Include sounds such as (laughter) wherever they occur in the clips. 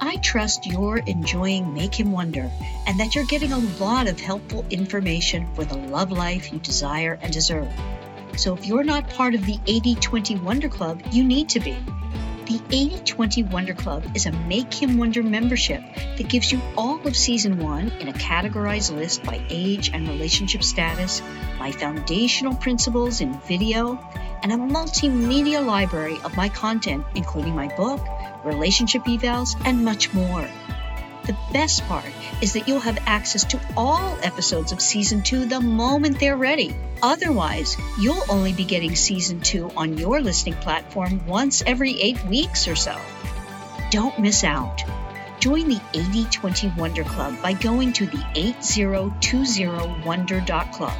I trust you're enjoying Make Him Wonder and that you're getting a lot of helpful information for the love life you desire and deserve. So if you're not part of the 80 20 Wonder Club, you need to be. The 80 20 Wonder Club is a Make Him Wonder membership that gives you all of season one in a categorized list by age and relationship status, my foundational principles in video, and a multimedia library of my content, including my book relationship evals, and much more. The best part is that you'll have access to all episodes of season two the moment they're ready. Otherwise, you'll only be getting season two on your listening platform once every eight weeks or so. Don't miss out. Join the 8020 Wonder Club by going to the 8020wonder.club.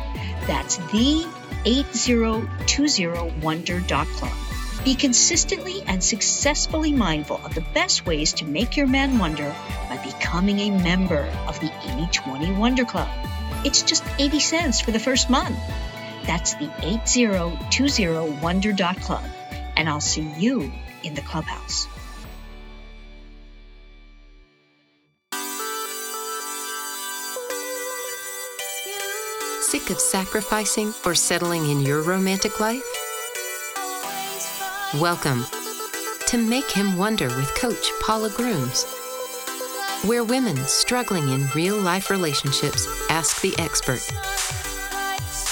That's the 8020wonder.club. Be consistently and successfully mindful of the best ways to make your man wonder by becoming a member of the 8020 Wonder Club. It's just 80 cents for the first month. That's the 8020wonder.club. And I'll see you in the clubhouse. Sick of sacrificing or settling in your romantic life? Welcome to Make Him Wonder with Coach Paula Grooms, where women struggling in real life relationships ask the expert.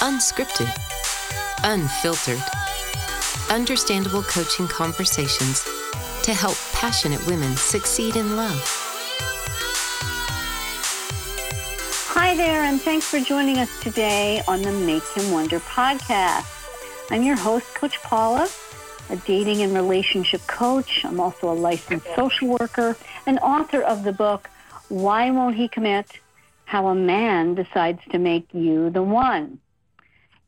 Unscripted, unfiltered, understandable coaching conversations to help passionate women succeed in love. Hi there, and thanks for joining us today on the Make Him Wonder podcast. I'm your host, Coach Paula a dating and relationship coach. I'm also a licensed social worker and author of the book, Why Won't He Commit? How a Man Decides to Make You the One.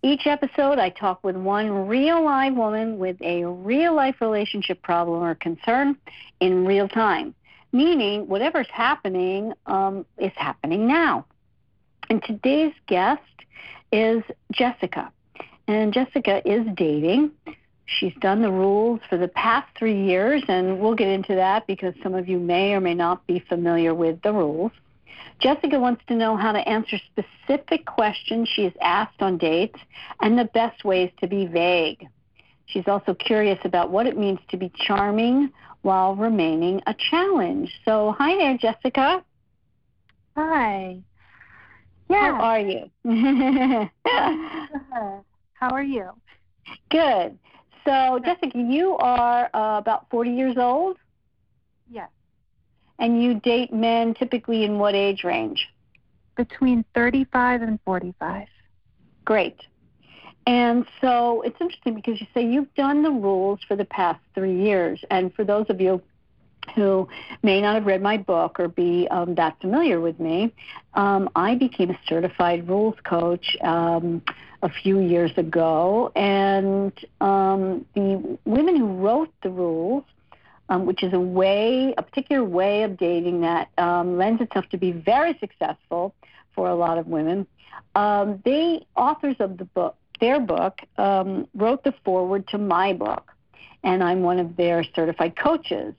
Each episode, I talk with one real live woman with a real life relationship problem or concern in real time, meaning whatever's happening um, is happening now. And today's guest is Jessica. And Jessica is dating. She's done the rules for the past three years, and we'll get into that because some of you may or may not be familiar with the rules. Jessica wants to know how to answer specific questions she is asked on dates and the best ways to be vague. She's also curious about what it means to be charming while remaining a challenge. So, hi there, Jessica. Hi. Yeah. How are you? (laughs) How are you? Good. So, Jessica, you are uh, about 40 years old? Yes. And you date men typically in what age range? Between 35 and 45. Great. And so it's interesting because you say you've done the rules for the past three years. And for those of you who may not have read my book or be um, that familiar with me, um, I became a certified rules coach um, a few years ago, and um, the women who wrote the rules, um, which is a way, a particular way of dating that um, lends itself to be very successful for a lot of women, um, they authors of the book, their book, um, wrote the foreword to my book, and I'm one of their certified coaches.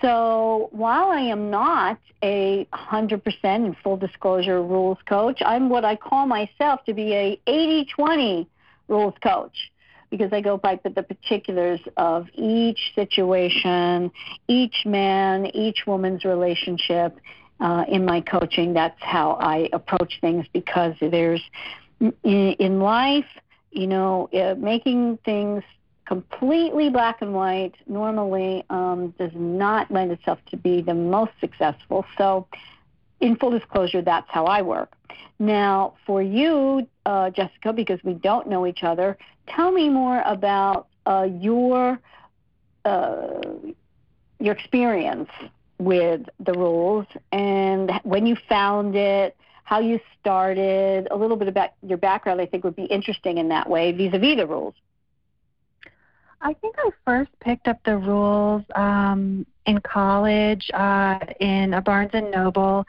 So while I am not a 100% in full disclosure rules coach, I'm what I call myself to be a 80-20 rules coach because I go by the particulars of each situation, each man, each woman's relationship uh, in my coaching. That's how I approach things because there's in life, you know, uh, making things completely black and white normally um, does not lend itself to be the most successful. So, in full disclosure, that's how I work. Now, for you, uh, Jessica, because we don't know each other, tell me more about uh, your uh, your experience with the rules and when you found it, how you started, a little bit about your background. I think would be interesting in that way vis-a-vis the rules. I think I first picked up the rules um, in college uh, in a Barnes and Noble,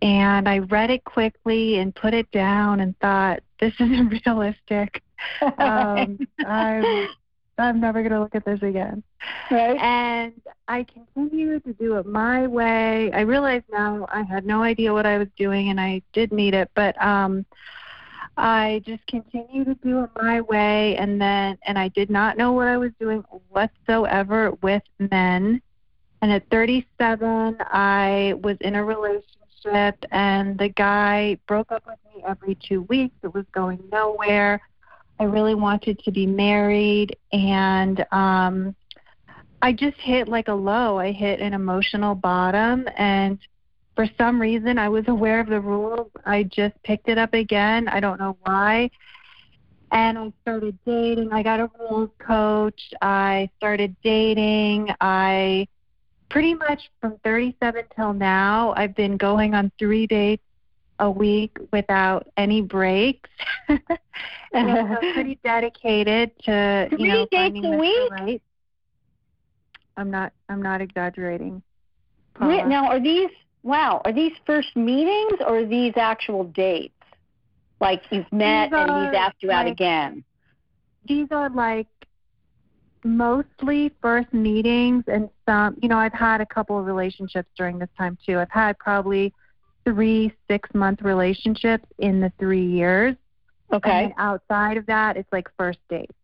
and I read it quickly and put it down and thought, "This (laughs) isn't realistic. um, (laughs) I'm I'm never going to look at this again." Right. And I continued to do it my way. I realize now I had no idea what I was doing and I did need it, but um I just continued to do it my way and then and I did not know what I was doing whatsoever with men. And at 37, I was in a relationship and the guy broke up with me every 2 weeks. It was going nowhere. I really wanted to be married and um I just hit like a low. I hit an emotional bottom and for some reason I was aware of the rules. I just picked it up again. I don't know why. And I started dating. I got a rules coach. I started dating. I pretty much from 37 till now, I've been going on three dates a week without any breaks. (laughs) and I'm pretty (laughs) dedicated to, Three you know, dates a week? Right. I'm not I'm not exaggerating. Paula. Now, are these wow? Are these first meetings or are these actual dates? Like you've met These and he's asked you out again. these are like mostly first meetings and some you know i've had a couple of relationships during this time too i've had probably three six month relationships in the three years and Okay. then outside of that it's like first dates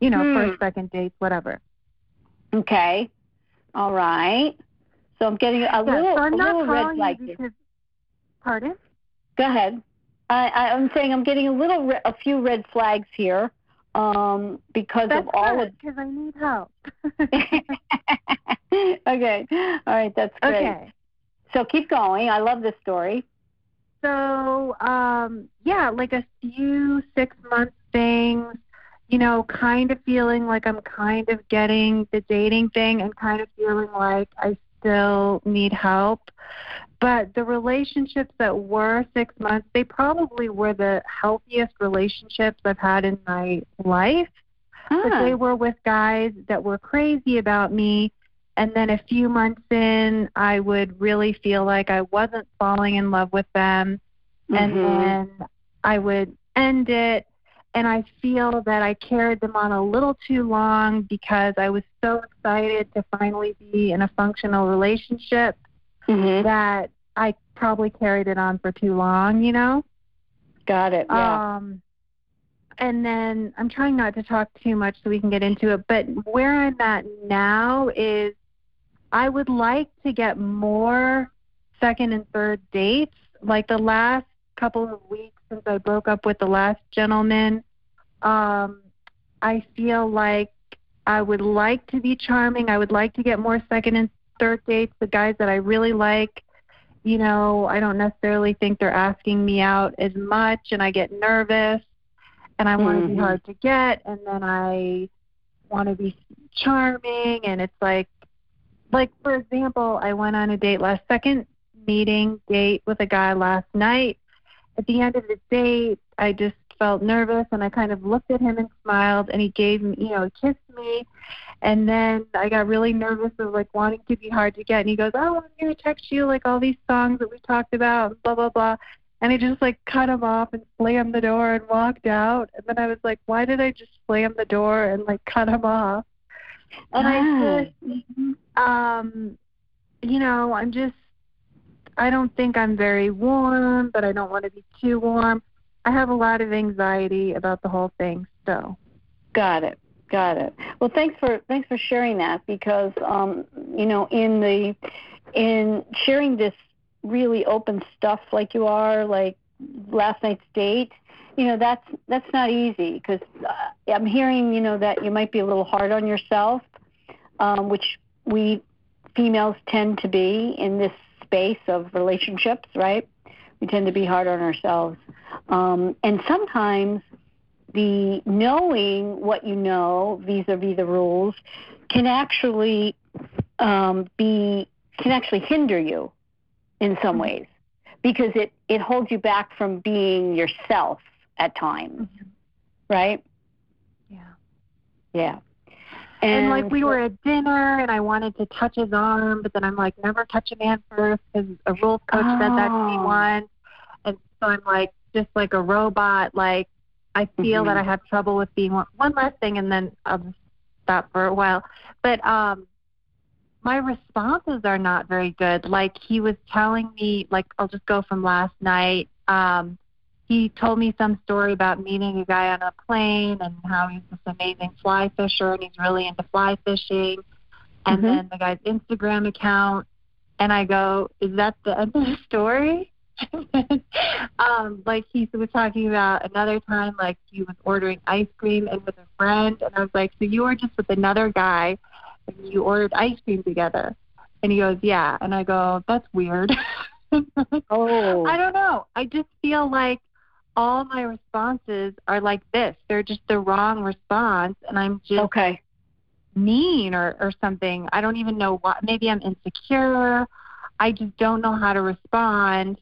you know Hmm. first second dates whatever Okay. All right. So I'm getting a yeah, little, so i'm a little red flag. because pardon Go ahead. I, I, I'm saying I'm getting a little, re- a few red flags here, um, because that's of all good because i need help (laughs) okay. All right. That's great. okay So keep going. I love this story. So, um, yeah, like a few six month things, you know, kind of feeling like I'm kind of getting the dating thing and kind of feeling like I still need help. But the relationships that were six months, they probably were the healthiest relationships I've had in my life. But Ah, they were with guys that were crazy about me. And then a few months in, I would really feel like I wasn't falling in love with them. And mhm. then I would end it. And I feel that I carried them on a little too long because I was so excited to finally be in a functional relationship Mhm. that I probably carried it on for too long, you know? Got it. Yeah. Um, and then I'm trying not to talk too much so we can get into it, but where I'm at now is I would like to get more second and third dates. Like the last couple of weeks since I broke up with the last gentleman, um, I feel like I would like to be charming. I would like to get more second and third dates with guys that I really like you know, I don't necessarily think they're asking me out as much, and I get nervous, and I want to be Mhm. hard to get, and then I want to be charming, and it's like, like for example, I went on a date last second meeting date with a guy last night. At the end of the date, I just felt nervous, and I kind of looked at him and smiled, and he gave me, you know, he kissed me, and then I got really nervous of like wanting to be hard to get. And he goes, "Oh, I'm gonna text you like all these songs that we talked about, blah blah blah." And I just like cut him off and slammed the door and walked out. And then I was like, "Why did I just slam the door and like cut him off?" And I just, um, you know, I'm just, I don't think I'm very warm, but I don't want to be too warm. I have a lot of anxiety about the whole thing, so. Got it. Got it. Well, thanks for thanks for sharing that because um, you know in the in sharing this really open stuff like you are, like last night's date, you know that's that's not easy because uh, I'm hearing you know that you might be a little hard on yourself, um, which we females tend to be in this space of relationships, right? We tend to be hard on ourselves, um, and sometimes the knowing what you know vis-a-vis the rules can actually um, be can actually hinder you in some ways because it it holds you back from being yourself at times, right? Yeah. Yeah. And, like we were at dinner, and I wanted to touch his arm, but then I'm like, never touch a man first because a rules coach said that to me Oh. once, and so I'm like just like a robot. Like I feel that Mhm. I have trouble with being one, one last thing, and then I'll stop for a while. But um, my responses are not very good. Like he was telling me, like I'll just go from last night. Um, he told me some story about meeting a guy on a plane and how he's this amazing fly fisher and he's really into fly fishing. And mm-hmm. then the guy's Instagram account, and I go, "Is that the end of the story?" (laughs) um, like he was talking about another time, like he was ordering ice cream and with a friend, and I was like, "So you were just with another guy, and you ordered ice cream together?" And he goes, "Yeah," and I go, "That's weird." (laughs) oh, I don't know. I just feel like all my responses are like this. They're just the wrong response, and I'm just okay mean or or something. I don't even know what. Maybe I'm insecure. I just don't know how to respond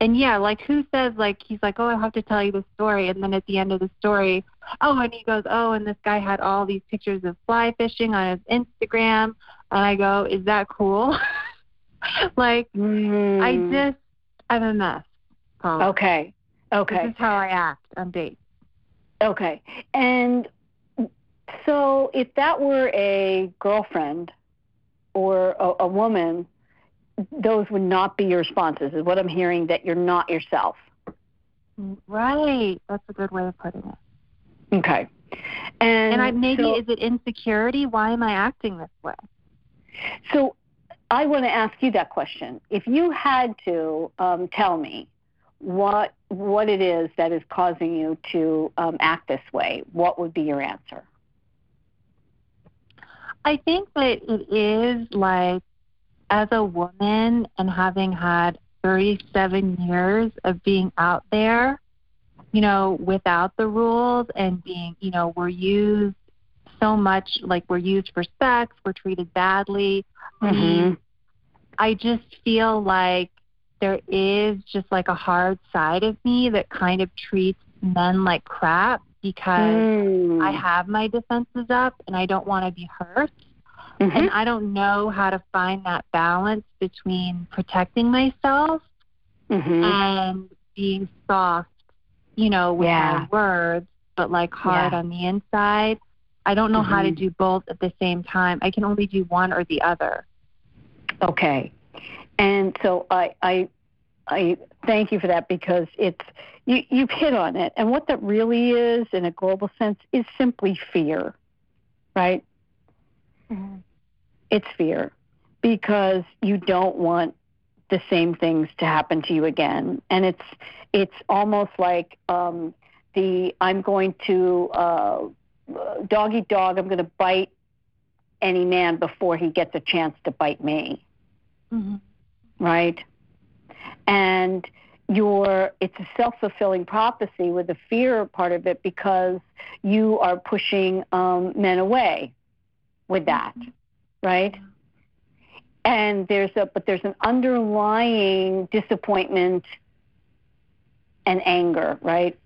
and yeah, like who says like he's like, oh, I have to tell you the story, and then at the end of the story, oh, and he goes, oh, and this guy had all these pictures of fly fishing on his Instagram, and I go, is that cool? (laughs) like, mm. I just, I'm a mess. Paula. Okay, okay. This is how I act on dates. Okay, and so if that were a girlfriend or a, a woman those would not be your responses, is what I'm hearing that you're not yourself. Right. That's a good way of putting it. Okay. And, and I, maybe so, is it insecurity? Why am I acting this way? So I want to ask you that question. If you had to um, tell me what what it is that is causing you to um, act this way, what would be your answer? I think that it is like as a woman and having had 37 years of being out there, you know, without the rules and being, you know, we're used so much, like we're used for sex, we're treated badly. Mm-hmm. I just feel like there is just like a hard side of me that kind of treats men like crap because mm. I have my defenses up and I don't want to be hurt. Mm-hmm. And I don't know how to find that balance between protecting myself mm-hmm. and being soft, you know, with yeah. my words, but like hard yeah. on the inside. I don't know mm-hmm. how to mm-hmm. do both at the same time. I can only do one or the other. Okay. And so I I I thank you for that because it's you you've hit on it. And what that really is in a global sense is simply fear. Right? Mm-hmm. It's fear because you don't want the same things to happen to you again, and it's it's almost like um, the I'm going to uh, dog eat dog. I'm going to bite any man before he gets a chance to bite me. Mm-hmm. Right, and your it's a self-fulfilling prophecy with the fear part of it because you are pushing um, men away with that, right? And there's a but there's an underlying disappointment and anger, right?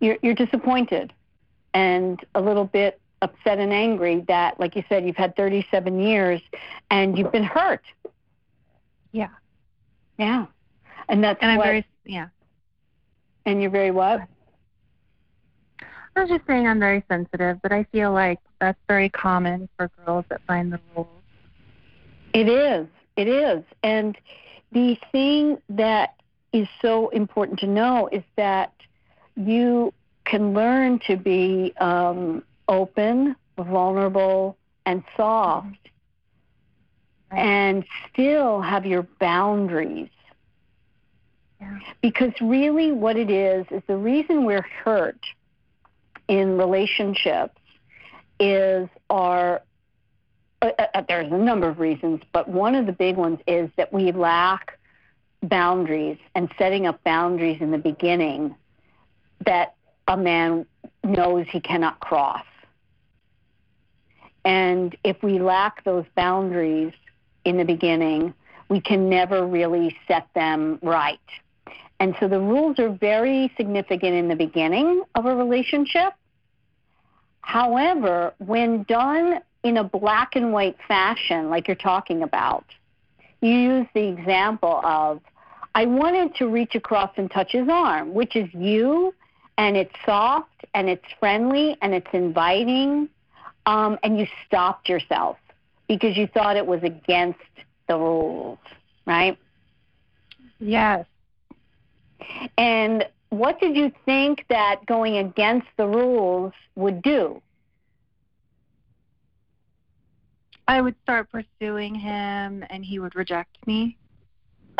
You're you're disappointed and a little bit upset and angry that, like you said, you've had 37 years and you've been hurt. Yeah. Yeah. And that's and I'm what, very yeah. And you're very what? I was just saying I'm very sensitive, but I feel like that's very common for girls that find the rules. It is. It is. And the thing that is so important to know is that you can learn to be um, open, vulnerable, and soft, right. And still have your boundaries. Yeah. Because really, what it is, is the reason we're hurt in relationships is our uh, uh, uh, there's a number of reasons, but one of the big ones is that we lack boundaries and setting up boundaries in the beginning that a man knows he cannot cross. And if we lack those boundaries in the beginning, we can never really set them right. And so the rules are very significant in the beginning of a relationship. However, when done in a black and white fashion, like you're talking about, you use the example of, I wanted to reach across and touch his arm, which is you, and it's soft, and it's friendly, and it's inviting, um, and you stopped yourself. Because you thought it was against the rules, right? Yes. And what did you think that going against the rules would do? I would start pursuing him and he would reject me.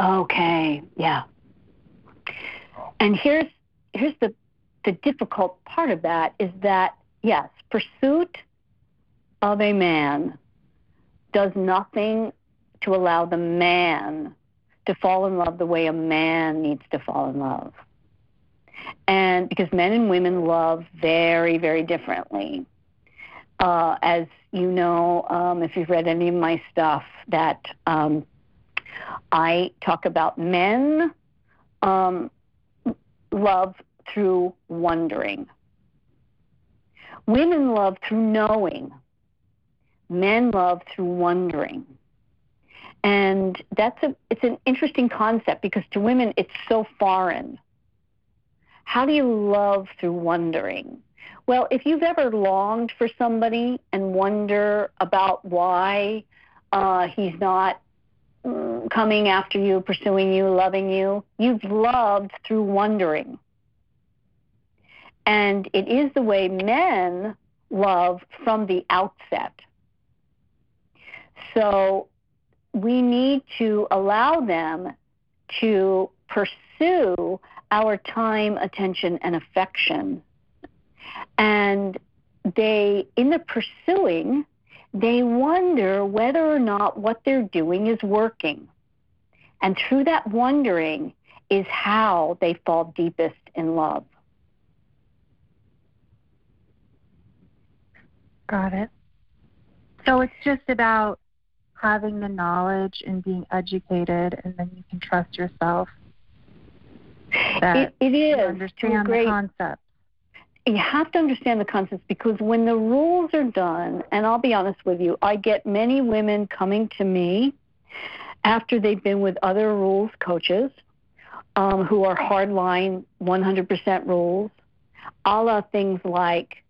Okay, yeah. And here's here's the the difficult part of that is that yes, pursuit of a man does nothing to allow the man to fall in love the way a man needs to fall in love. And because men and women love very, very differently. Uh, as you know, um, if you've read any of my stuff, that um, I talk about men um, love through wondering. Women love through knowing. Men love through wondering. And that's a it's an interesting concept because to women it's so foreign. How do you love through wondering? Well, if you've ever longed for somebody and wonder about why uh, he's not mm, coming after you, pursuing you, loving you, you've loved through wondering. And it is the way men love from the outset. So we need to allow them to pursue our time, attention, and affection. And they, in the pursuing, they wonder whether or not what they're doing is working. And through that wondering is how they fall deepest in love. Got it. So it's just about having the knowledge and being educated, and then you can trust yourself. It, it is you understand great, the concept. You have to understand the concepts because when the rules are done, and I'll be honest with you, I get many women coming to me after they've been with other rules coaches um, who are hardline 100% rules, a la things like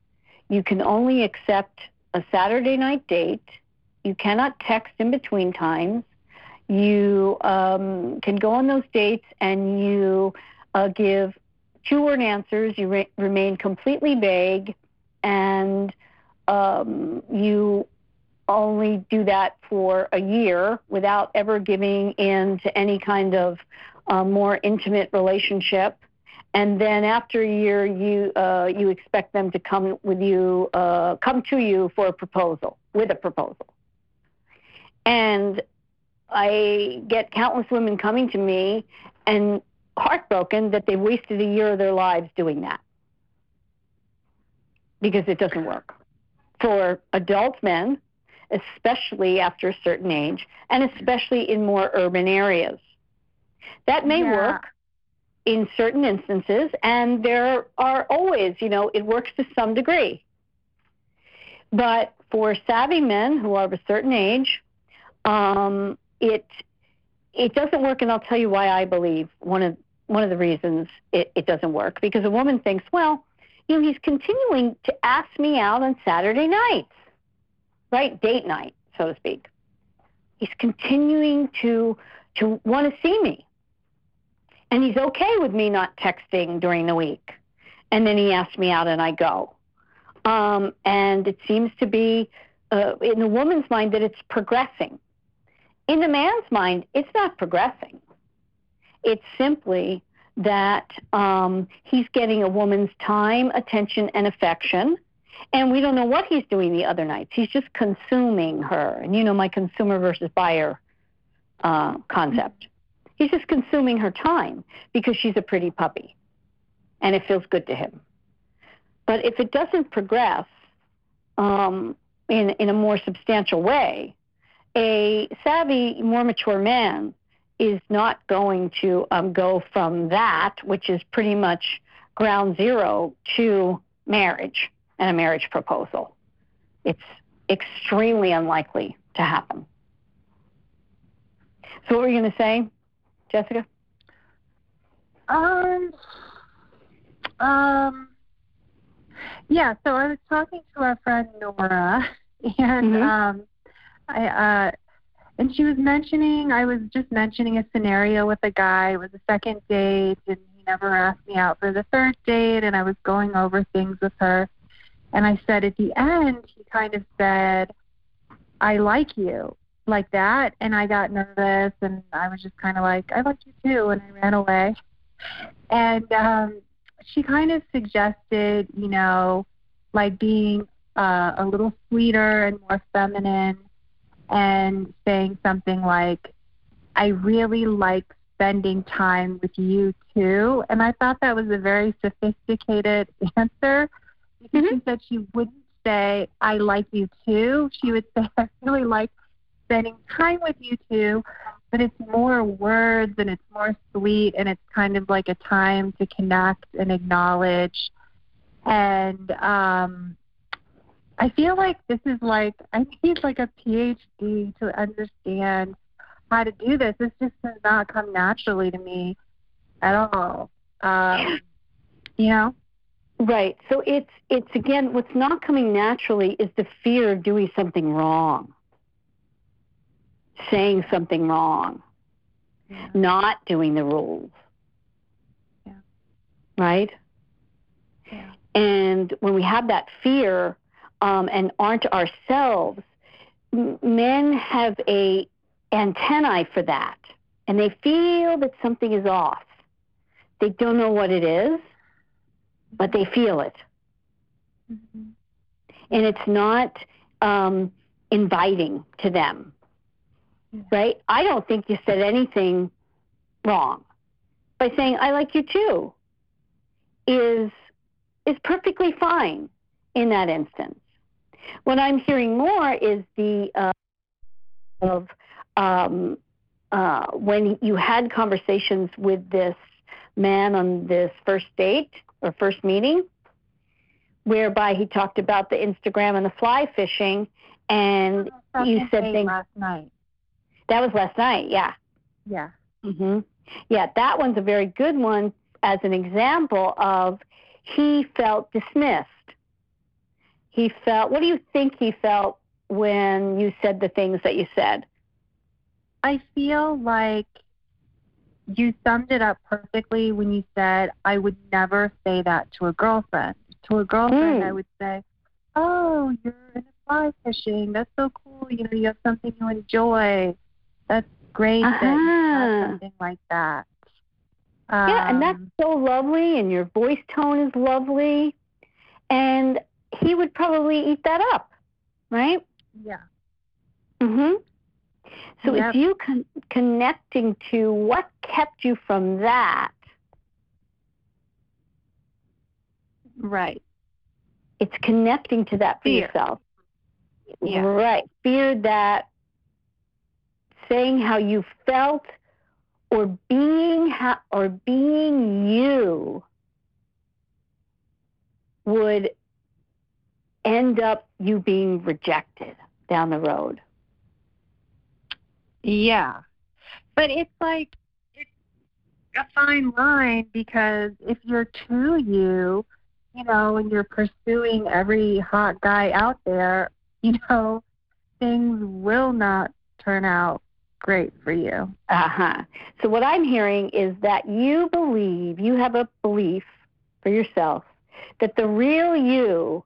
you can only accept a Saturday night date you cannot text in between times. You um, can go on those dates and you uh, give two word answers. You re- remain completely vague and um, you only do that for a year without ever giving in to any kind of uh, more intimate relationship. And then after a year, you uh, you expect them to come with you, uh, come to you for a proposal with a proposal. And I get countless women coming to me and heartbroken that they wasted a year of their lives doing that because it doesn't work. For adult men, especially after a certain age, and especially in more urban areas. That may Yeah. work in certain instances, and there are always, you know, it works to some degree. But for savvy men who are of a certain age, um, it it doesn't work, and I'll tell you why I believe one of one of the reasons it, it doesn't work because a woman thinks, well, you know, he's continuing to ask me out on Saturday nights, right? Date night, so to speak. He's continuing to to want to see me, and he's okay with me not texting during the week, and then he asks me out, and I go. Um, and it seems to be uh, in the woman's mind that it's progressing. In the man's mind, it's not progressing. It's simply that um, he's getting a woman's time, attention, and affection. And we don't know what he's doing the other nights. He's just consuming her. And you know my consumer versus buyer uh, concept. He's just consuming her time because she's a pretty puppy and it feels good to him. But if it doesn't progress um, in, in a more substantial way, a savvy, more mature man is not going to um, go from that, which is pretty much ground zero, to marriage and a marriage proposal. It's extremely unlikely to happen. So, what were you going to say, Jessica? Um, um, yeah. So I was talking to our friend Nora, (laughs) and Mhm. um, I uh and she was mentioning I was just mentioning a scenario with a guy. It was a second date and he never asked me out for the third date and I was going over things with her and I said at the end he kind of said, I like you like that and I got nervous and I was just kinda like, I like you too and I ran away. And um she kind of suggested, you know, like being uh, a little sweeter and more feminine and saying something like, I really like spending time with you too. And I thought that was a very sophisticated (laughs) answer because mm-hmm. she said she wouldn't say, I like you too. She would say, (laughs) I really like spending time with you too. But it's more words and it's more sweet and it's kind of like a time to connect and acknowledge. And um, I feel like this is like I need like a PhD to understand how to do this. This just does not come naturally to me at all. Um, you know. Right. So it's it's again what's not coming naturally is the fear of doing something wrong. Saying something wrong. Yeah. Not doing the rules. Yeah. Right? Yeah. And when we have that fear, um, and aren't ourselves, men have a antennae for that, and they feel that something is off. They don't know what it is, but they feel it, mm-hmm. and it's not um, inviting to them. Yeah. Right? I don't think you said anything wrong by saying "I like you too." Is is perfectly fine in that instance. What I'm hearing more is the uh, of um, uh, when you had conversations with this man on this first date or first meeting, whereby he talked about the Instagram and the fly fishing, and you said things last night. That was last night, yeah. Yeah. Mhm. Yeah, that one's a very good one as an example of he felt dismissed he felt. What do you think he felt when you said the things that you said? I feel like you summed it up perfectly when you said, I would never say that to a girlfriend. To a girlfriend, mm. I would say, Oh, you're in fly fishing. That's so cool. You know, you have something you enjoy. That's great uh-huh. that you have uh-huh. something like that. Um, yeah, and that's um, so lovely, and your voice tone is lovely. And he would probably eat that up, right? Yeah. Mhm. So yep. if you con- connecting to what kept you from that, right? It's connecting to that for Fear. yourself. Yeah. Right. Fear that saying how you felt or being ha- or being you would end up you being rejected down the road. Yeah. But it's like it's a fine line because if you're to you, you know, and you're pursuing every hot guy out there, (laughs) you know, things will not turn out great for you. Uh huh. So, what I'm hearing is that you believe, you have a belief for yourself that the real you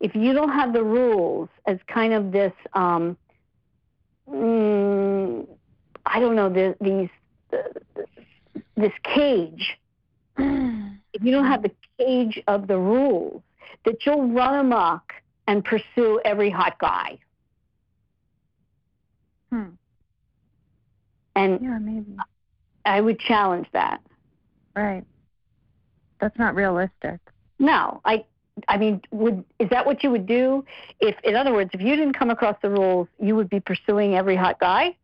if you don't have the rules as kind of this, um, mm, I don't know, the, these uh, this cage. (sighs) if you don't have the cage of the rules, that you'll run amok and pursue every hot guy. Hmm. And yeah, maybe. I would challenge that. Right. That's not realistic. No, I I mean, would is that what you would do if, in other words, if you didn't come across the rules, you would be pursuing every hot guy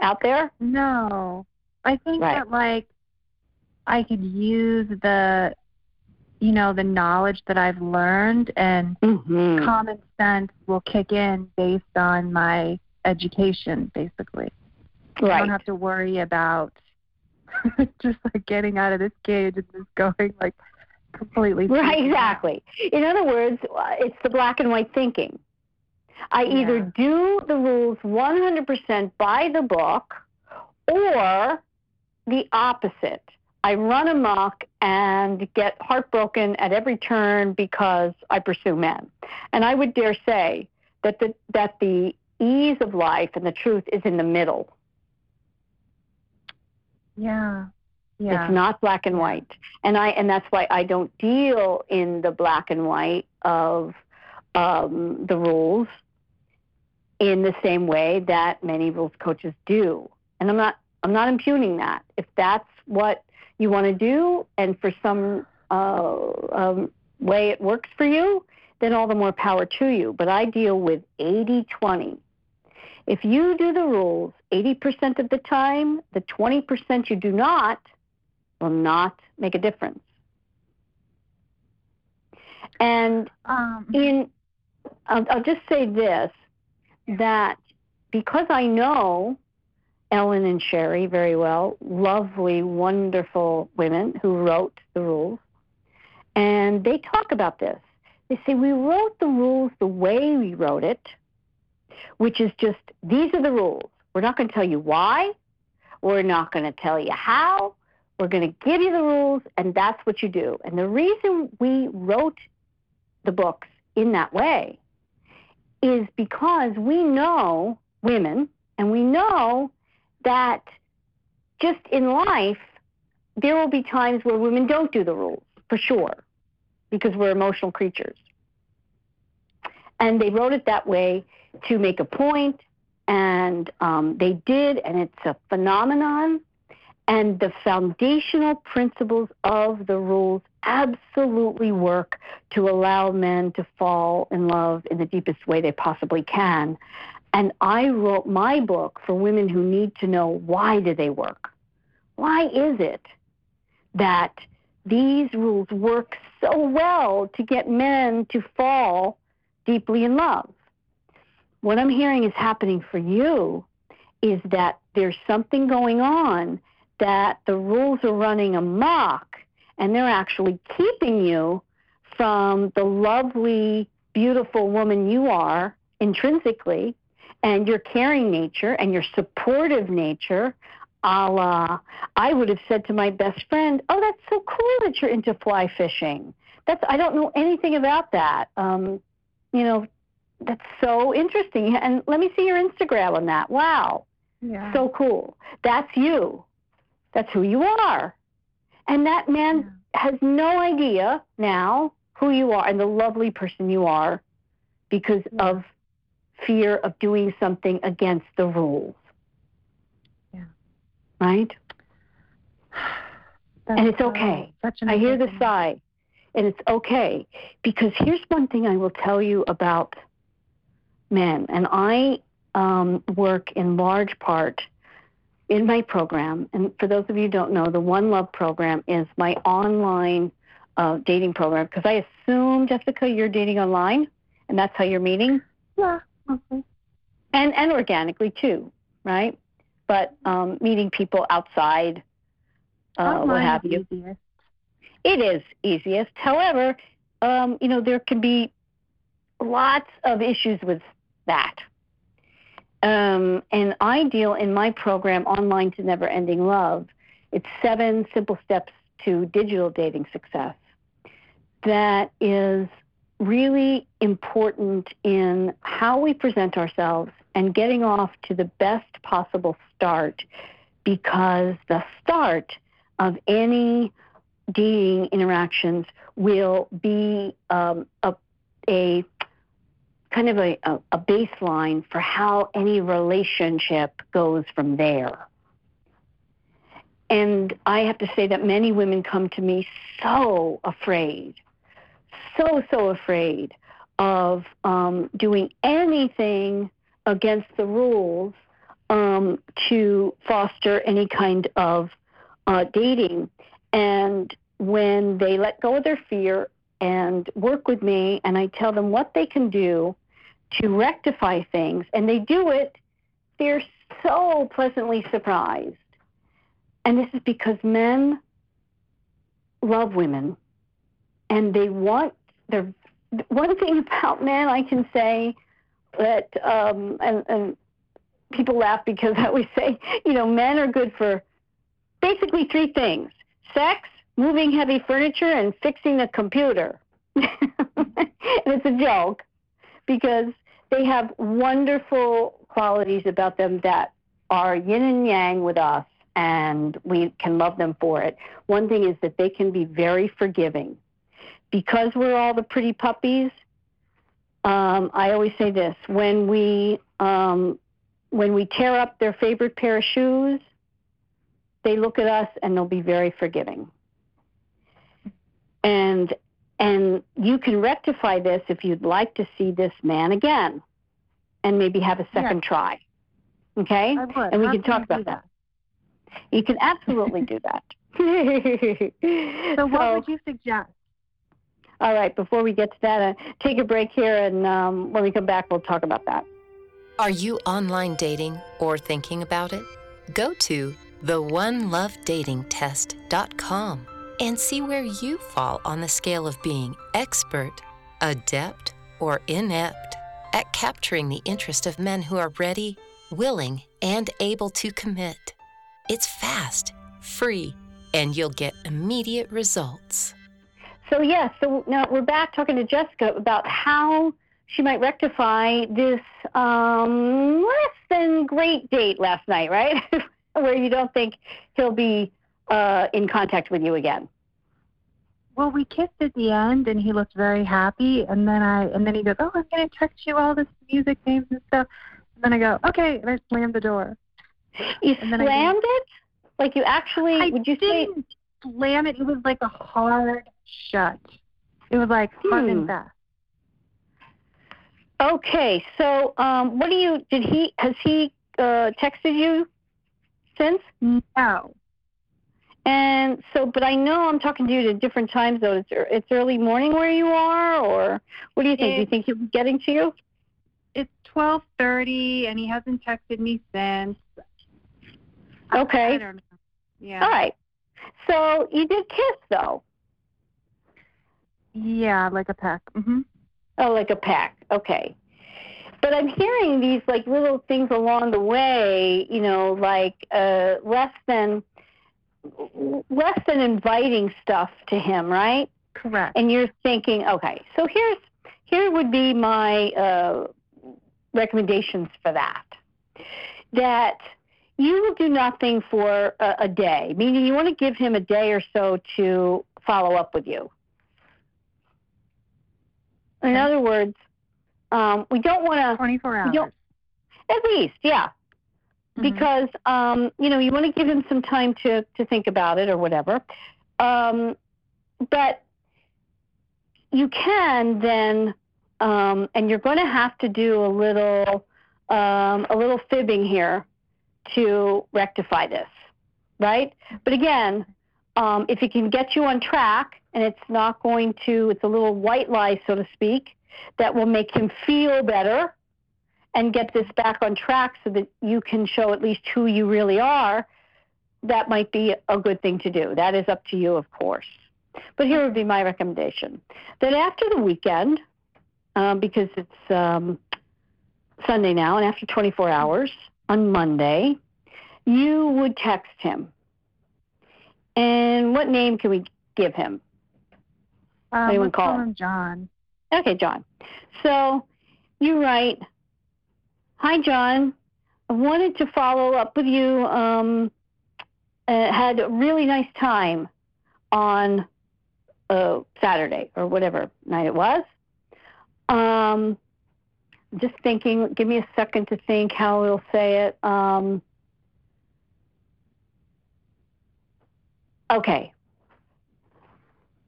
out there? No, I think right. that like I could use the, you know, the knowledge that I've learned, and mm-hmm. common sense will kick in based on my education, basically. Right. I don't have to worry about (laughs) just like getting out of this cage and just going like completely. Right, exactly. In other words, uh, it's the black and white thinking. I yeah. either do the rules 100% by the book or the opposite. I run amok and get heartbroken at every turn because I pursue men. And I would dare say that the, that the ease of life and the truth is in the middle. Yeah. Yeah. It's not black and white. And I and that's why I don't deal in the black and white of um, the rules in the same way that many rules coaches do. And I'm not I'm not impugning that. If that's what you want to do, and for some uh, um, way it works for you, then all the more power to you. But I deal with 80 20. If you do the rules 80% of the time, the 20% you do not will not make a difference. And um, in, I'll, I'll just say this that because I know Ellen and Sherrie very well, lovely, wonderful women who wrote the rules. And they talk about this. They say, We wrote the rules the way we wrote it, which is just these are the rules. We're not going to tell you why. We're not going to tell you how. We're going to give you the rules, and that's what you do. And the reason we wrote the books in that way is because we know women and we know that just in life, there will be times where women don't do the rules, for sure, because we're emotional creatures. And they wrote it that way to make a point, and um, they did, and it's a phenomenon. And the foundational principles of the rules absolutely work to allow men to fall in love in the deepest way they possibly can. And I wrote my book for women who need to know why do they work? Why is it that these rules work so well to get men to fall deeply in love? What I'm hearing is happening for you is that there's something going on that the rules are running amok and they're actually keeping you from the lovely, beautiful woman you are intrinsically and your caring nature and your supportive nature, a la, I would have said to my best friend, "Oh, that's so cool that you're into fly fishing. That's I don't know anything about that. Um, you know, that's so interesting. And let me see your Instagram on that. Wow, yeah. so cool. That's you. That's who you are. And that man has no idea now who you are and the lovely person you are because of fear of doing something against the rules. Yeah. Right? (sighs) That's and it's okay. I hear the sigh. And it's okay. Because here's one thing I will tell you about men. And I um, work in large part in my program. And for those of you who don't know, the One Love program is my online uh, dating program. Because I assume, Jessica, you're dating online and that's how you're meeting? Yeah. Okay. And and organically too, right? But um, meeting people outside, uh, what have you. Easiest. It is easiest. However, um, you know there can be lots of issues with that. Um, and I deal in my program, Online to Never Ending Love. It's seven simple steps to digital dating success. That is really important in how we present ourselves and getting off to the best possible start because the start of any dating interactions will be um, a, a, kind of a, a baseline for how any relationship goes from there. And I have to say that many women come to me so afraid so, so afraid of um, doing anything against the rules um, to foster any kind of uh, dating. And when they let go of their fear and work with me, and I tell them what they can do to rectify things, and they do it, they're so pleasantly surprised. And this is because men love women and they want they're one thing (laughs) about men I can say that um, and and people laugh because I always say, you know, men are good for basically three things: sex, moving heavy furniture, and fixing a computer. (laughs) it's a joke because they have wonderful qualities about them that are yin and yang with us, and we can love them for it. One thing is that they can be very forgiving. Because we're all the pretty puppies, um, I always say this: when we um, when we tear up their favorite pair of shoes, they look at us and they'll be very forgiving. And and you can rectify this if you'd like to see this man again and maybe have a second Yes. try. Okay? I would. And we How can talk about do that. You can absolutely do that. (laughs) So, what would you suggest? all right, before we get to that, uh, take a break here, and um, when we come back, we'll talk about that. Are you online dating or thinking about it? Go to theonelovedatingtest.com and see where you fall on the scale of being expert, adept, or inept at capturing the interest of men who are ready, willing, and able to commit. It's fast, free, and you'll get immediate results. So, yes, so now we're back talking to Jessica about how she might rectify this um, less than great date last night, right? (laughs) Where you don't think he'll be uh, in contact with you again. Well, we kissed at the end, and he looked very happy. And then I, and then he goes, "Oh, I'm going to text you all this music names and stuff." And then I go, "Okay," and I slammed the door. You And then I slammed it? Like you actually, I would you say? didn't slam it. It was like a hard shut. It was like hard Hmm. and fast. Okay, so um, what do you, did he, has he uh, texted you since? No, And so, but I know I'm talking to you at a different time zone. It's, it's early morning where you are, or what do you think? do you think he'll be getting to you? it's twelve thirty, and he hasn't texted me since. Okay. I don't know. Yeah. All right. So you did kiss, though. Yeah, like a peck. hmm Oh, like a pack. Okay. But I'm hearing these like little things along the way, you know, like uh, less than less than inviting stuff to him, right? Correct. And you're thinking, okay, so here's here would be my uh, recommendations for that. That you will do nothing for a, a day, meaning you want to give him a day or so to follow up with you. In Okay. other words, um, we don't want to Twenty-four hours. at least, yeah, Mhm. because um, you know you want to give him some time to to think about it or whatever. Um, but you can then, um, and you're going to have to do a little um, a little fibbing here to rectify this, right? But again, um, if it can get you on track, and it's not going to, it's a little white lie, so to speak, that will make him feel better and get this back on track so that you can show at least who you really are, that might be a good thing to do. That is up to you, of course. But here would be my recommendation that after the weekend, um, because it's um, Sunday now, and after 24 hours on Monday, you would text him. And what name can we give him? Um, Anyone let's call call him? him John. Okay, John. So you write, Hi, John. I wanted to follow up with you. Um, uh, had a really nice time on uh, Saturday or whatever night it was. Um, just thinking, give me a second to think how we'll say it. Um, okay.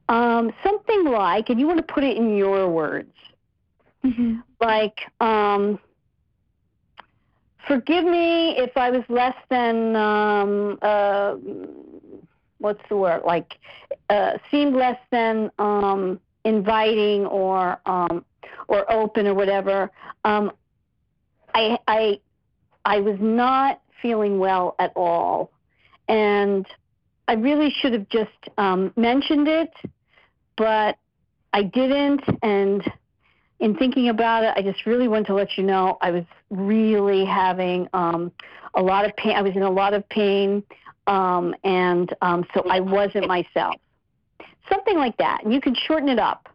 Um, something like, and you want to put it in your words, Mm-hmm. like, um, forgive me if I was less than, um, uh, what's the word, like, uh, seemed less than um, inviting or um, or open or whatever. Um, I I I was not feeling well at all, and I really should have just um, mentioned it, but I didn't, and in thinking about it, I just really wanted to let you know I was really having um, a lot of pain. I was in a lot of pain, um, and um, so I wasn't myself. Something like that. And you can shorten it up.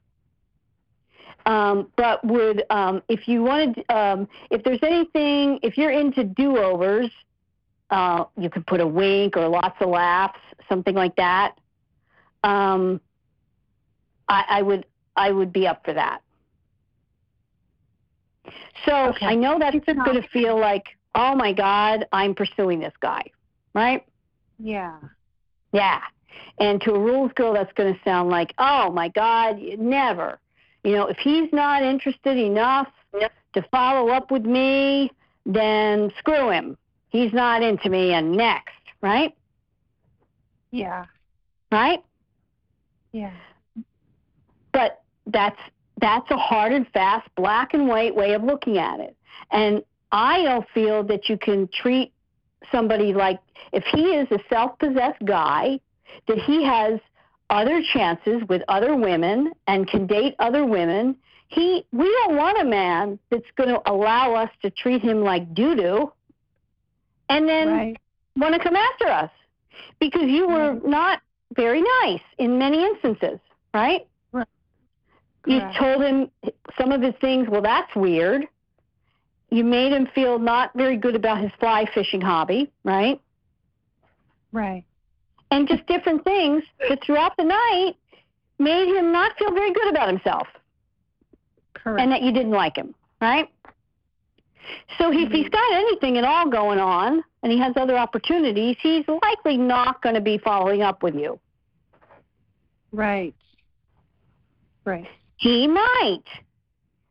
Um, but would um, if you wanted, um, if there's anything, if you're into do-overs, uh, you could put a wink or lots of laughs, something like that. Um, I, I would, I would be up for that. So Okay. I know that's going to feel like, oh my God, I'm pursuing this guy, right? Yeah. Yeah. And to a rules girl, that's going to sound like, oh my God, never. You know, if he's not interested enough to follow up with me, then screw him. He's not into me, and next, right? Yeah. Right? Yeah. But that's that's a hard and fast, black and white way of looking at it. And I don't feel that you can treat somebody like if he is a self-possessed guy, that he has other chances with other women and can date other women. He we don't want a man that's going to allow us to treat him like doo doo, and then Right. want to come after us because you were not very nice in many instances, right? You told him some of his things, well, that's weird. You made him feel not very good about his fly fishing hobby, right? Right. And just different things that throughout the night made him not feel very good about himself Correct. and that you didn't like him, right? So if mm-hmm. he's got anything at all going on and he has other opportunities, he's likely not going to be following up with you. right. Right. He might.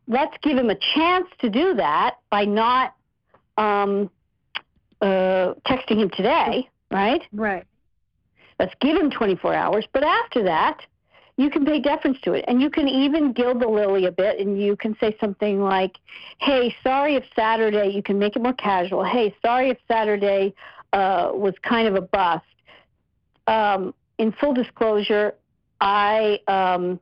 Let's give him a chance to do that by not um, uh, texting him today, right? Right. Let's give him 24 hours. But after that, you can pay deference to it. And you can even gild the lily a bit and you can say something like, hey, sorry if Saturday, you can make it more casual. Hey, sorry if Saturday uh, was kind of a bust. Um, in full disclosure, I um,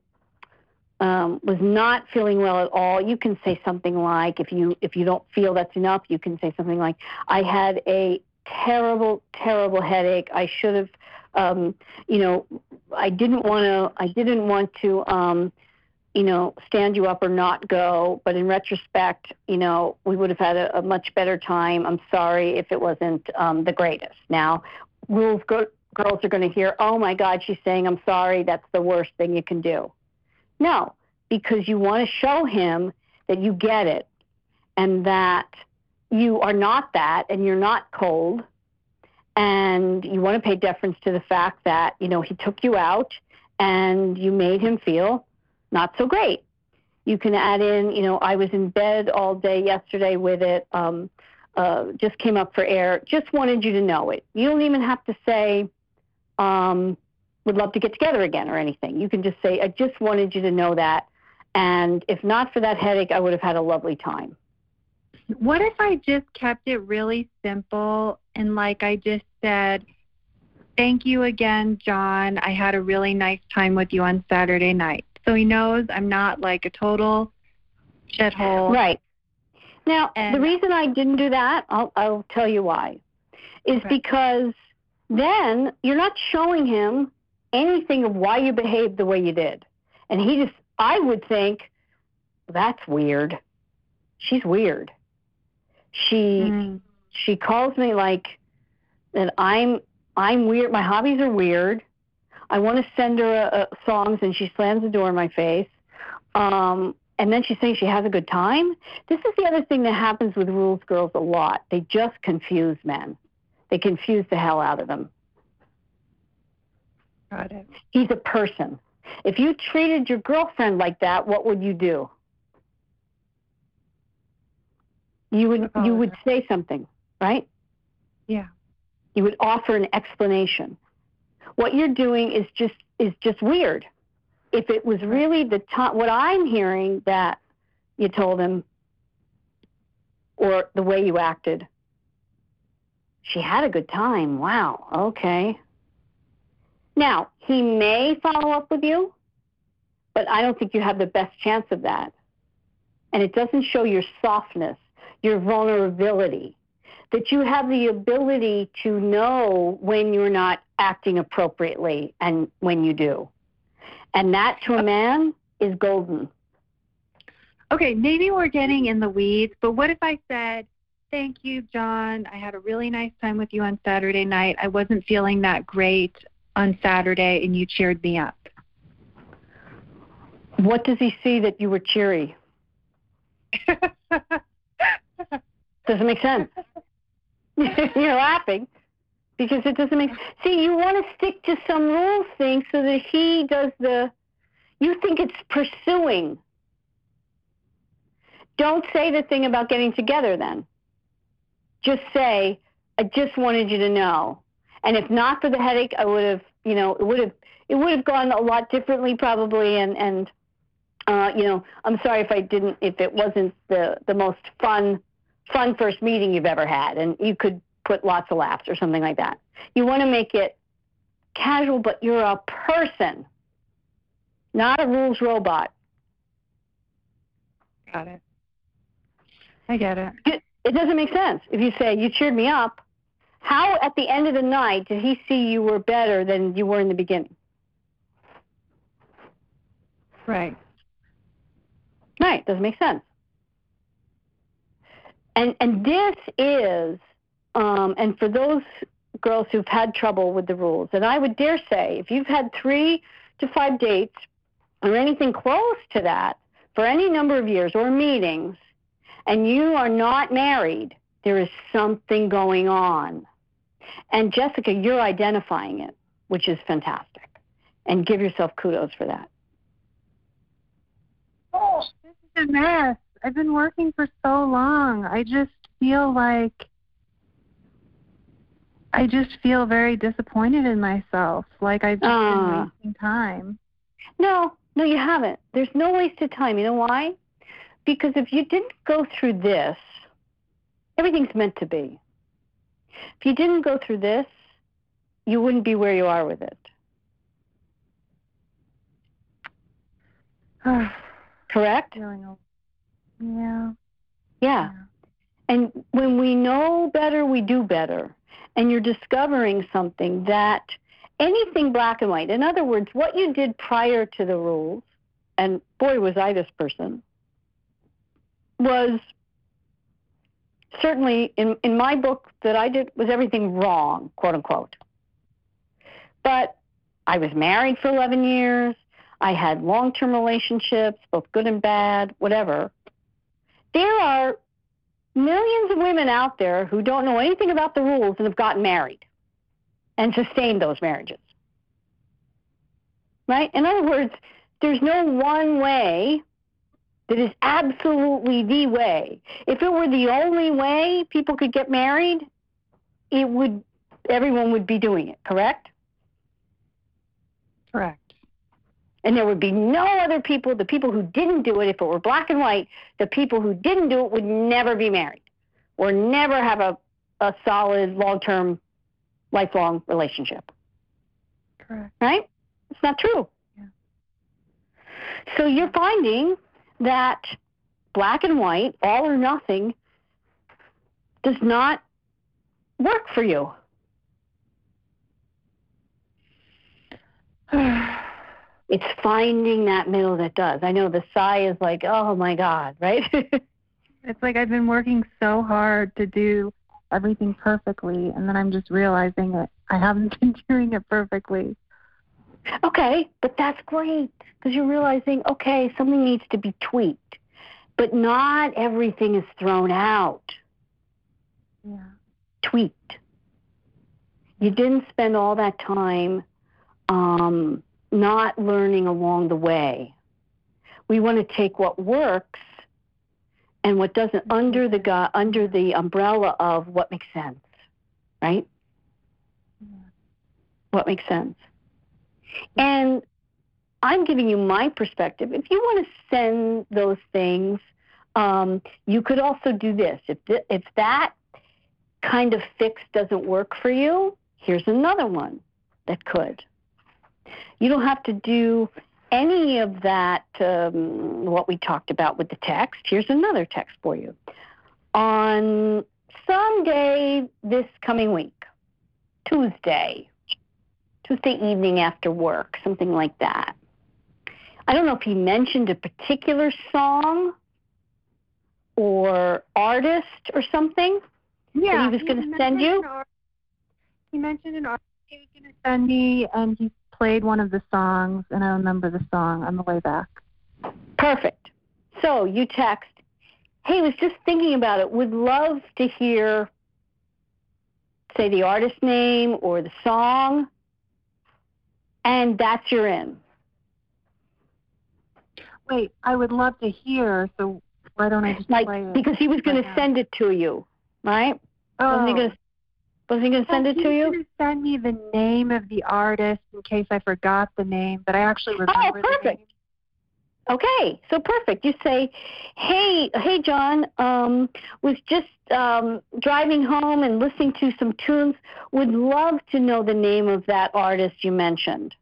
um, was not feeling well at all. You can say something like, if you if you don't feel that's enough, you can say something like, I had a terrible, terrible headache. I should have um, you know, I didn't want to, I didn't want to, um, you know, stand you up or not go. But in retrospect, you know, we would have had a, a much better time. I'm sorry if it wasn't um, the greatest. Now, rules go- girls are going to hear, oh my God, she's saying I'm sorry. That's the worst thing you can do. No, because you want to show him that you get it and that you are not that and you're not cold. And you want to pay deference to the fact that you know he took you out and you made him feel not so great. You can add in you know i was in bed all day yesterday with it um, uh, just came up for air just wanted you to know it. You don't even have to say um, would love to get together again or anything you can just say i just wanted you to know that and if not for that headache i would have had a lovely time What if I just kept it really simple and like I just said, Thank you again, John. I had a really nice time with you on Saturday night. So he knows I'm not like a total shithole. Right. Now, And- the reason I didn't do that, I'll, I'll tell you why, is Okay. because then you're not showing him anything of why you behaved the way you did. And he just, I would think, that's weird. She's weird. She Mm, she calls me like that I'm I'm weird. My hobbies are weird. I want to send her uh, uh, songs, and she slams the door in my face. Um, and then she's saying she has a good time. This is the other thing that happens with rules girls a lot. They just confuse men. They confuse the hell out of them. Got it. He's a person. If you treated your girlfriend like that, what would you do? You would you would say something, right? Yeah. you would offer an explanation. What you're doing is just is just weird. If it was really the time, what I'm hearing that you told him, or the way you acted, she had a good time. Wow. Okay. Now he may follow up with you, but I don't think you have the best chance of that. and it doesn't show your softness, your vulnerability, that you have the ability to know when you're not acting appropriately and when you do. And that to a man is golden. Okay, maybe we're getting in the weeds, but what if I said, Thank you, John. I had a really nice time with you on Saturday night. I wasn't feeling that great on Saturday, and you cheered me up. What does he see that you were cheery? (laughs) Doesn't make sense. (laughs) You're laughing because it doesn't make see you want to stick to some rules thing so that he does the you think it's pursuing don't say the thing about getting together then just say i just wanted you to know and if not for the headache i would have you know it would have it would have gone a lot differently probably and and uh you know i'm sorry if i didn't if it wasn't the the most fun fun first meeting you've ever had and you could put lots of laughs or something like that. You want to make it casual, but you're a person, not a rules robot. Got it. I get it. It, it doesn't make sense. If you say, you cheered me up, how at the end of the night did he see you were better than you were in the beginning? Right. Right, doesn't make sense. And and this is um, and for those girls who've had trouble with the rules, and I would dare say, if you've had three to five dates or anything close to that for any number of years or meetings, and you are not married, there is something going on. And Jessica, you're identifying it, which is fantastic. And give yourself kudos for that. Oh, this is a mess. I've been working for so long. I just feel like I just feel very disappointed in myself. Like I've uh, been ah. wasting time. No, no, you haven't. There's no wasted time. You know why? Because if you didn't go through this, everything's meant to be. If you didn't go through this, you wouldn't be where you are with it. (sighs) Correct? Yeah. yeah. Yeah. And when we know better, we do better and you're discovering something that anything black and white, in other words, what you did prior to the rules, and boy, was I this person, was certainly in, in my book that I did was everything wrong, quote unquote. But I was married for 11 years. I had long term relationships, both good and bad, whatever. There are millions of women out there who don't know anything about the rules and have gotten married and sustained those marriages. Right? In other words, there's no one way that is absolutely the way. If it were the only way people could get married, it would everyone would be doing it, correct? Correct. And there would be no other people, the people who didn't do it, if it were black and white, the people who didn't do it would never be married or never have a, a solid, long term, lifelong relationship. Correct. Right? It's not true. Yeah. So you're finding that black and white, all or nothing, does not work for you. (sighs) it's finding that middle that does. I know the sigh is like, oh my God, right? (laughs) it's like I've been working so hard to do everything perfectly, and then I'm just realizing that I haven't (laughs) been doing it perfectly. Okay, but that's great because you're realizing, okay, something needs to be tweaked, but not everything is thrown out. Yeah. Tweaked. You didn't spend all that time um, not learning along the way. We want to take what works and what doesn't under the under the umbrella of what makes sense, right? What makes sense. And I'm giving you my perspective. If you want to send those things, um, you could also do this. If th- if that kind of fix doesn't work for you, here's another one that could. You don't have to do any of that, um, what we talked about with the text, here's another text for you. On Sunday this coming week, Tuesday, Tuesday evening after work, something like that. I don't know if he mentioned a particular song or artist or something Yeah, that he was going to send you. mentioned an art- He mentioned an artist he was going to send me, and he played one of the songs, and I remember the song on the way back. Perfect. So you text, hey, was just thinking about it. Would love to hear, say, the artist name or the song. And that's your in. Wait, I would love to hear. So why don't I just Like, play it? because he was going right to send it to you, right? oh. Wasn't he oh. going to, wasn't he going to send Oh, it to you? send me the name of the artist in case I forgot the name, but I actually oh, remember the Oh, perfect. Okay, so perfect. You say, "Hey, hey, John, um, was just um, driving home and listening to some tunes. Would love to know the name of that artist you mentioned,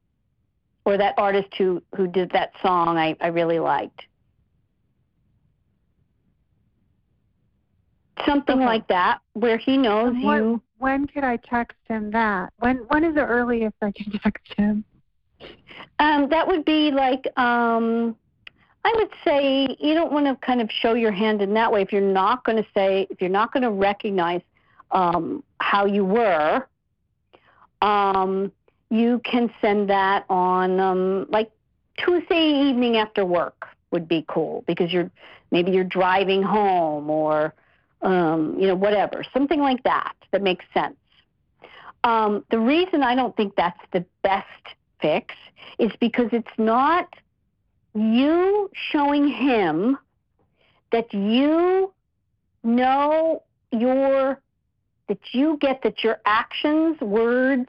or that artist who who did that song I, I really liked. Something Okay. like that, where he knows what- you. When could I text him that? When when is the earliest I can (laughs) text him? Um, that would be like, um, I would say you don't want to kind of show your hand in that way. If you're not going to say, if you're not going to recognize um, how you were, um, you can send that on um, like Tuesday evening after work would be cool because you're maybe you're driving home or um, you know whatever something like that that makes sense. Um, the reason I don't think that's the best fix is because it's not you showing him that you know your that you get that your actions, words,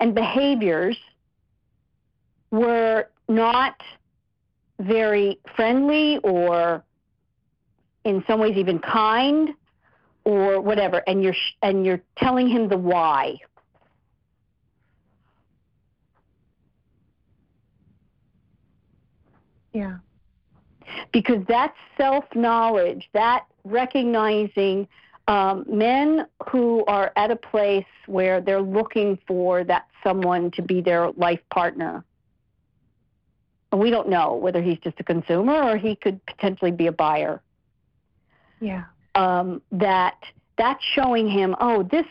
and behaviors were not very friendly or in some ways even kind or whatever. And you're and you're telling him the why Yeah. because that's self knowledge, that recognizing um, men who are at a place where they're looking for that someone to be their life partner. And we don't know whether he's just a consumer or he could potentially be a buyer. Yeah. Um, that that's showing him, oh, this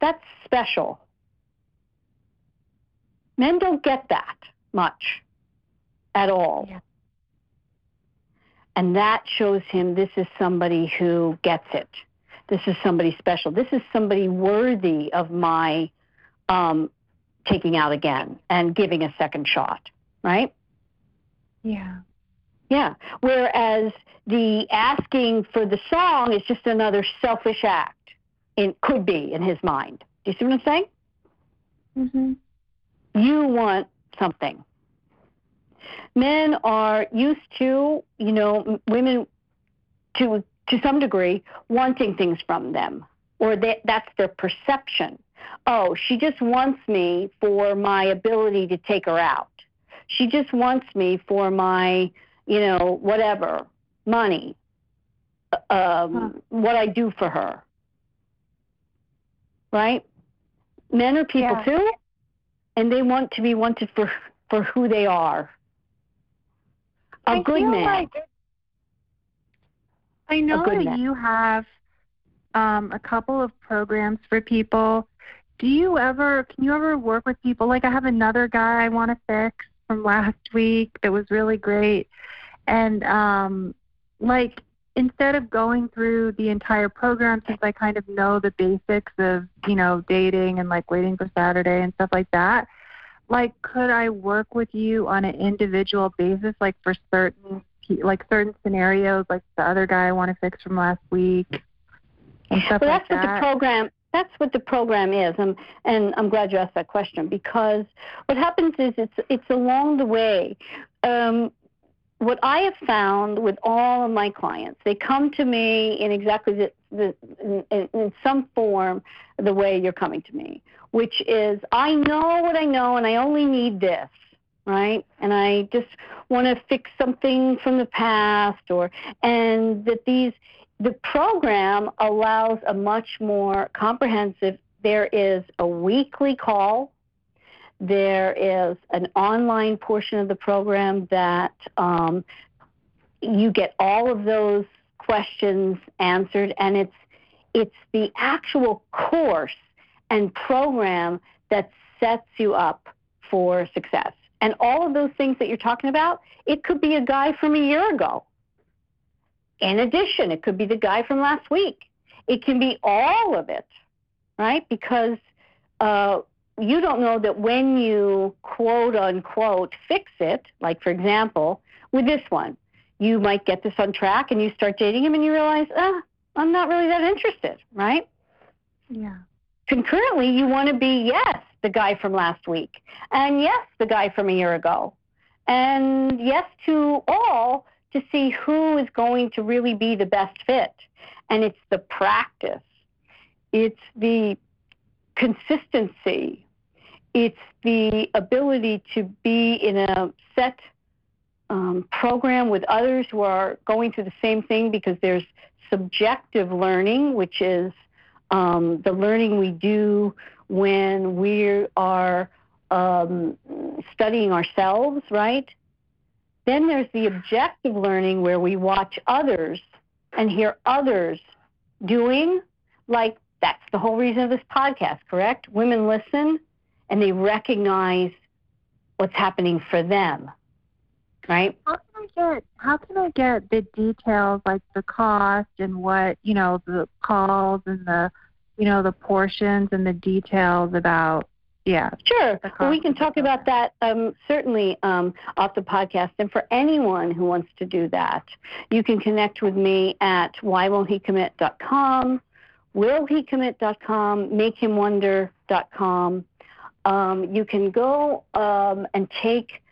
that's special. Men don't get that much at all. Yeah. And that shows him this is somebody who gets it. This is somebody special. This is somebody worthy of my um, taking out again and giving a second shot, right? Yeah. Yeah. Whereas the asking for the song is just another selfish act. It could be in his mind. Do you see what I'm saying? Mhm. you want something. Men are used to, you know, women to to some degree wanting things from them, or they, that's their perception. Oh, she just wants me for my ability to take her out. She just wants me for my, you know, whatever money, um, Huh. what I do for her. Right? Men are people Yeah. too, and they want to be wanted for for who they are. A I good man. like- I know that man. you have um, a couple of programs for people. Do you ever, can you ever work with people? Like, I have another guy I want to fix from last week that was really great. And, um, like, instead of going through the entire program, since I kind of know the basics of, you know, dating and like waiting for Saturday and stuff like that, like, could I work with you on an individual basis, like for certain, pe- like certain scenarios, like the other guy I want to fix from last week and stuff Well, like that's what that? the program. That's what the program is, and and I'm glad you asked that question because what happens is it's it's along the way. Um, what I have found with all of my clients, they come to me in exactly the, the in, in, some form the way you're coming to me, which is I know what I know and I only need this. right? And I just want to fix something from the past or and that these the program allows a much more comprehensive there is a weekly call there is an online portion of the program that um, you get all of those questions answered, and it's it's the actual course and program that sets you up for success. And all of those things that you're talking about, it could be a guy from a year ago. In addition, it could be the guy from last week. It can be all of it, right? Because uh, you don't know that when you quote unquote fix it, like for example, with this one, you might get this on track and you start dating him and you realize, ah, I'm not really that interested, right? Yeah. Concurrently, you want to be, yes, the guy from last week, and yes, the guy from a year ago, and yes to all to see who is going to really be the best fit. And it's the practice, it's the consistency, it's the ability to be in a set um, program with others who are going through the same thing because there's subjective learning, which is um, the learning we do when we are um, studying ourselves, right? Then there's the objective learning where we watch others and hear others doing, like that's the whole reason of this podcast, correct? Women listen and they recognize what's happening for them right? How can I get how can I get the details like the cost and what you know the calls and the you know the portions and the details about yeah sure well we can talk about that um, certainly um, off the podcast and for anyone who wants to do that you can connect with me at whywon'thecommit.com willhecommit.com makehimwonder.com um, you can go um, and take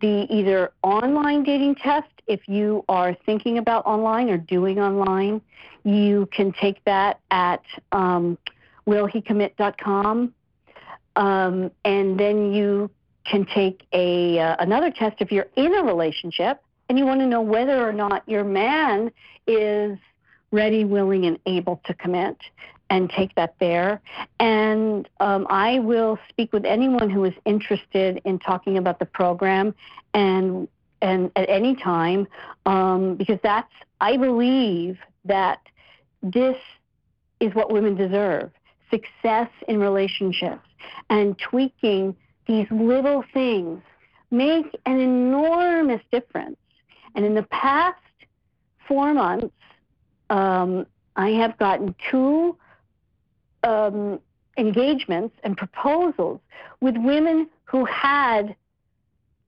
the either online dating test if you are thinking about online or doing online. You can take that at um, willhecommit.com. Um, and then you can take a uh, another test if you're in a relationship and you want to know whether or not your man is ready, willing, and able to commit and take that there. And um, I will speak with anyone who is interested in talking about the program and and at any time um, because that's I believe that this is what women deserve: success in relationships and tweaking these little things make an enormous difference. And in the past four months, um, I have gotten two um, engagements and proposals with women who had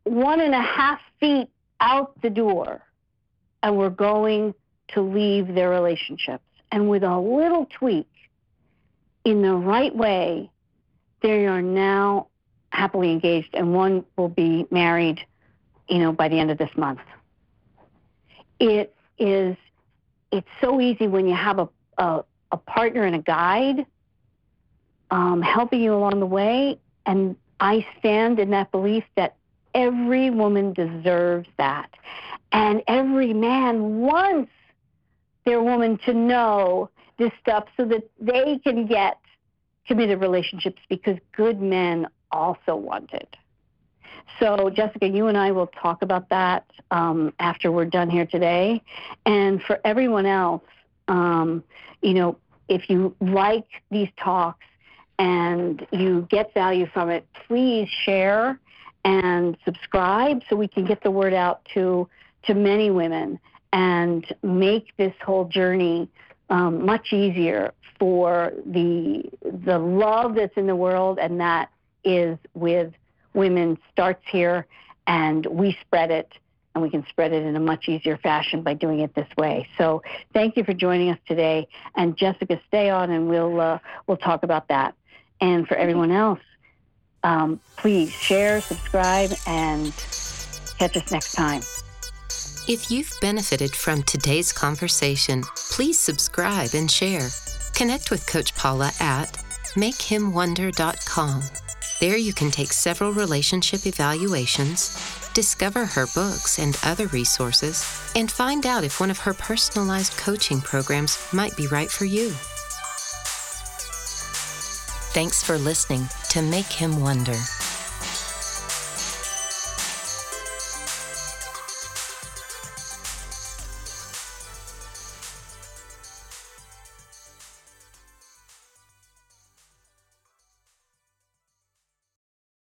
one and a half feet out the door and were going to leave their relationships. And with a little tweak in the right way, they are now happily engaged and one will be married, you know, by the end of this month. It is, it's so easy when you have a, a, a partner and a guide um, helping you along the way. And I stand in that belief that every woman deserves that. And every man wants their woman to know this stuff so that they can get committed relationships because good men also want it. So, Jessica, you and I will talk about that um, after we're done here today. And for everyone else, um, you know, if you like these talks, and you get value from it, please share and subscribe so we can get the word out to to many women and make this whole journey um, much easier for the the love that's in the world and that is with women starts here and we spread it and we can spread it in a much easier fashion by doing it this way. So thank you for joining us today and Jessica stay on and we'll uh, we'll talk about that. And for everyone else, um, please share, subscribe, and catch us next time. If you've benefited from today's conversation, please subscribe and share. Connect with Coach Paula at makehimwonder.com. There you can take several relationship evaluations, discover her books and other resources, and find out if one of her personalized coaching programs might be right for you. Thanks for listening to Make Him Wonder.